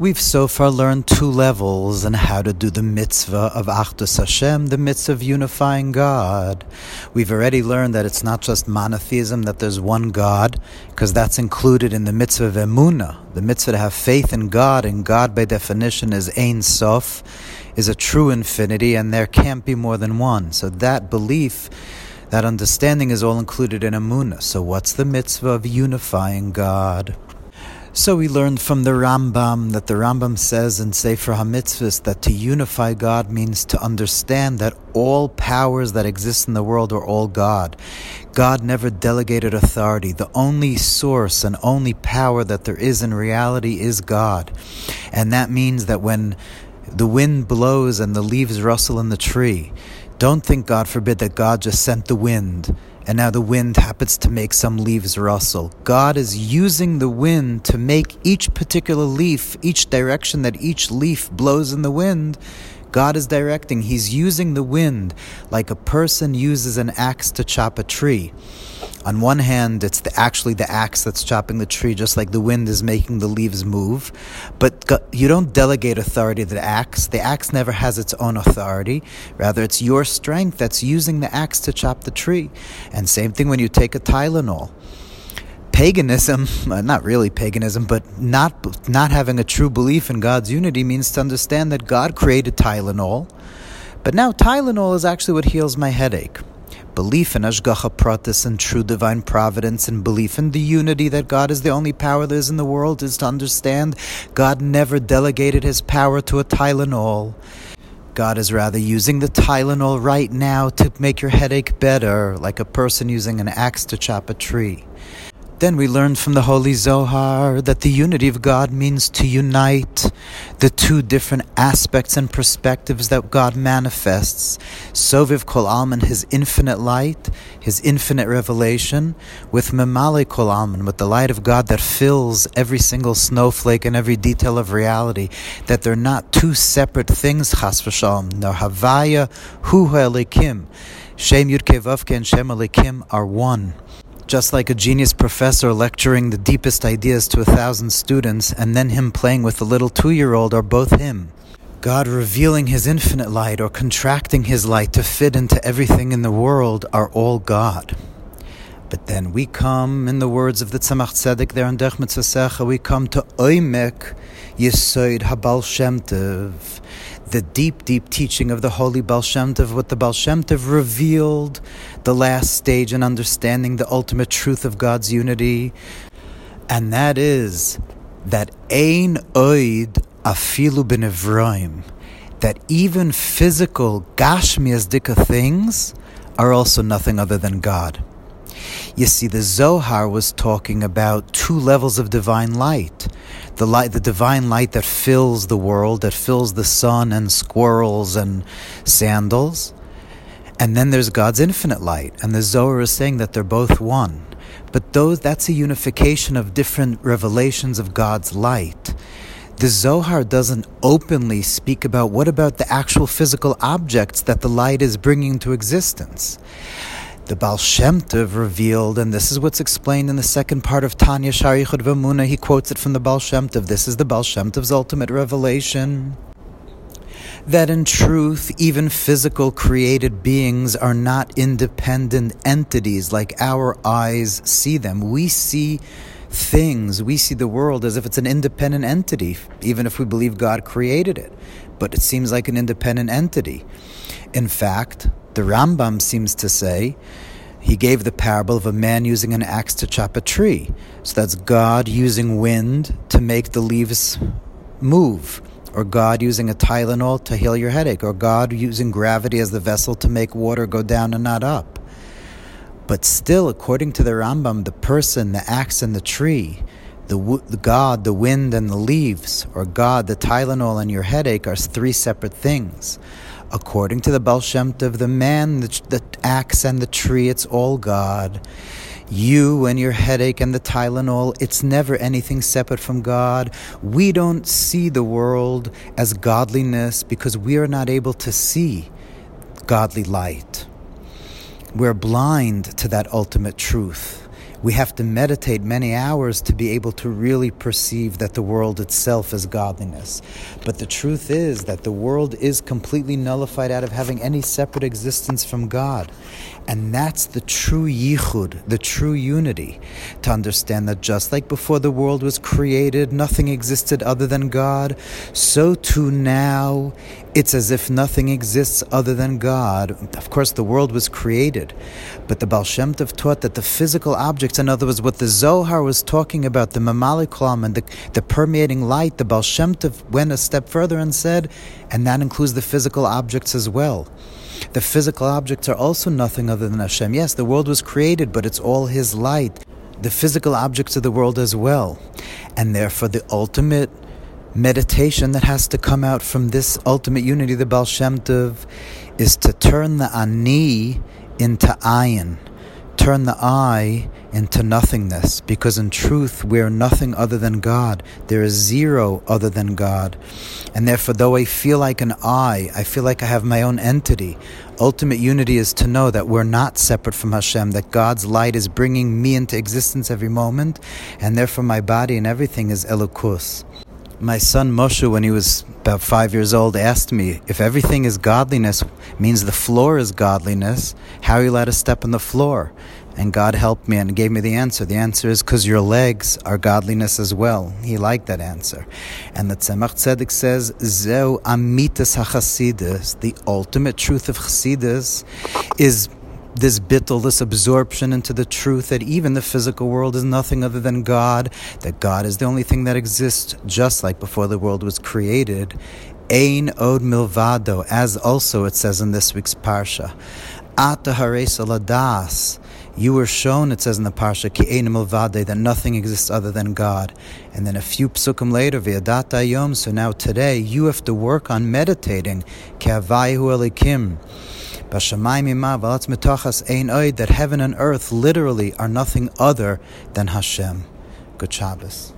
We've so far learned two levels on how to do the mitzvah of Achdus Hashem, the mitzvah of unifying God. We've already learned that it's not just monotheism, that there's one God, because that's included in the mitzvah of Emunah. The mitzvah to have faith in God, and God by definition is Ein Sof, is a true infinity, and there can't be more than one. So that belief, that understanding is all included in Emunah. So what's the mitzvah of unifying God? So we learned from the Rambam that the Rambam says in Sefer HaMitzvahs that to unify God means to understand that all powers that exist in the world are all God. God never delegated authority. The only source and only power that there is in reality is God. And that means that when the wind blows and the leaves rustle in the tree, don't think, God forbid, that God just sent the wind and now the wind happens to make some leaves rustle. God is using the wind to make each particular leaf, each direction that each leaf blows in the wind, God is directing. He's using the wind like a person uses an axe to chop a tree. On one hand, it's the, actually the axe that's chopping the tree, just like the wind is making the leaves move. But you don't delegate authority to the axe. The axe never has its own authority. Rather, it's your strength that's using the axe to chop the tree. And same thing when you take a Tylenol paganism, uh, not really paganism, but not not having a true belief in God's unity means to understand that God created Tylenol, but now Tylenol is actually what heals my headache. Belief in Hashgacha Pratis and true divine providence and belief in the unity that God is the only power there is in the world is to understand God never delegated his power to a Tylenol. God is rather using the Tylenol right now to make your headache better, like a person using an axe to chop a tree. Then we learned from the Holy Zohar that the unity of God means to unite the two different aspects and perspectives that God manifests. Soviv Kol Alman, his infinite light, his infinite revelation, with Memale Kol Alman, with the light of God that fills every single snowflake and every detail of reality. That they're not two separate things, Chas v'shalom. No, Havaya Hu Elokim. Shem Yud Kevavke and Shem Elokim are one just like a genius professor lecturing the deepest ideas to a thousand students and then him playing with a little two year old are both him. God revealing his infinite light or contracting his light to fit into everything in the world are all God. But then we come, in the words of the Tzemach Tzedek there in Derech Mitzvosecha, we come to Oimek Yesoid HaBaal Shem Tov, the deep, deep teaching of the Holy Baal Shem Tov, what the Baal Shem Tov revealed, the last stage in understanding the ultimate truth of God's unity, and that is that Ein Oid Afilu Benevroim, that even physical Gashmias things are also nothing other than God. You see, the Zohar was talking about two levels of divine light. The light, the divine light that fills the world, that fills the sun and squirrels and sandals. And then there's God's infinite light. And the Zohar is saying that they're both one. But those, that's a unification of different revelations of God's light. The Zohar doesn't openly speak about what about the actual physical objects that the light is bringing to existence the Baal Shem Tov revealed, and this is what's explained in the second part of Tanya Sharichud Vamuna. He quotes it from the Baal Shem Tov. This is the Baal Shem Tov's ultimate revelation. That in truth, even physical created beings are not independent entities like our eyes see them. We see things, we see the world as if it's an independent entity, even if we believe God created it. But it seems like an independent entity. In fact, the Rambam seems to say he gave the parable of a man using an axe to chop a tree. So that's God using wind to make the leaves move, or God using a Tylenol to heal your headache, or God using gravity as the vessel to make water go down and not up. But still, according to the Rambam, the person, the axe, and the tree, the, the God, the wind, and the leaves, or God, the Tylenol, and your headache are three separate things. According to the Baal Shem Tov, the man, the, the axe, and the tree, it's all God. You and your headache and the Tylenol, it's never anything separate from God. We don't see the world as godliness because we are not able to see godly light. We're blind to that ultimate truth. We have to meditate many hours to be able to really perceive that the world itself is godliness. But the truth is that the world is completely nullified out of having any separate existence from God. And that's the true yichud, the true unity. To understand that just like before the world was created, nothing existed other than God, so too now it's as if nothing exists other than God. Of course, the world was created, but the Baal Shem Tov taught that the physical objects, in other words, what the Zohar was talking about, the Mamalikolam and the, the permeating light, the Baal Shem Tov went a step further and said, and that includes the physical objects as well. The physical objects are also nothing other than Hashem. Yes, the world was created, but it's all His light. The physical objects of the world as well. And therefore, the ultimate meditation that has to come out from this ultimate unity, the Baal Shem Tov, is to turn the ani into ayin, turn the I into nothingness, because in truth we're nothing other than God. There is zero other than God. And therefore, though I feel like an I, I feel like I have my own entity. Ultimate unity is to know that we're not separate from Hashem, that God's light is bringing me into existence every moment, and therefore my body and everything is Elokus. My son Moshe, when he was about five years old, asked me if everything is godliness, means the floor is godliness, how are you allowed to step on the floor? And God helped me and gave me the answer. The answer is because your legs are godliness as well. He liked that answer. And the Tzemach Tzedek says, Zeu amitas hachasidus, the ultimate truth of Chasidus is this bittul, this absorption into the truth that even the physical world is nothing other than God, that God is the only thing that exists, just like before the world was created. Ein od milvado, as also it says in this week's parsha. Ata ladas. You were shown, it says in the parsha, ki ein milvade, that nothing exists other than God. And then a few psukim later, v'yadata yom. So now today, you have to work on meditating. Ki avayihu elikim that heaven and earth literally are nothing other than Hashem. Good Shabbos.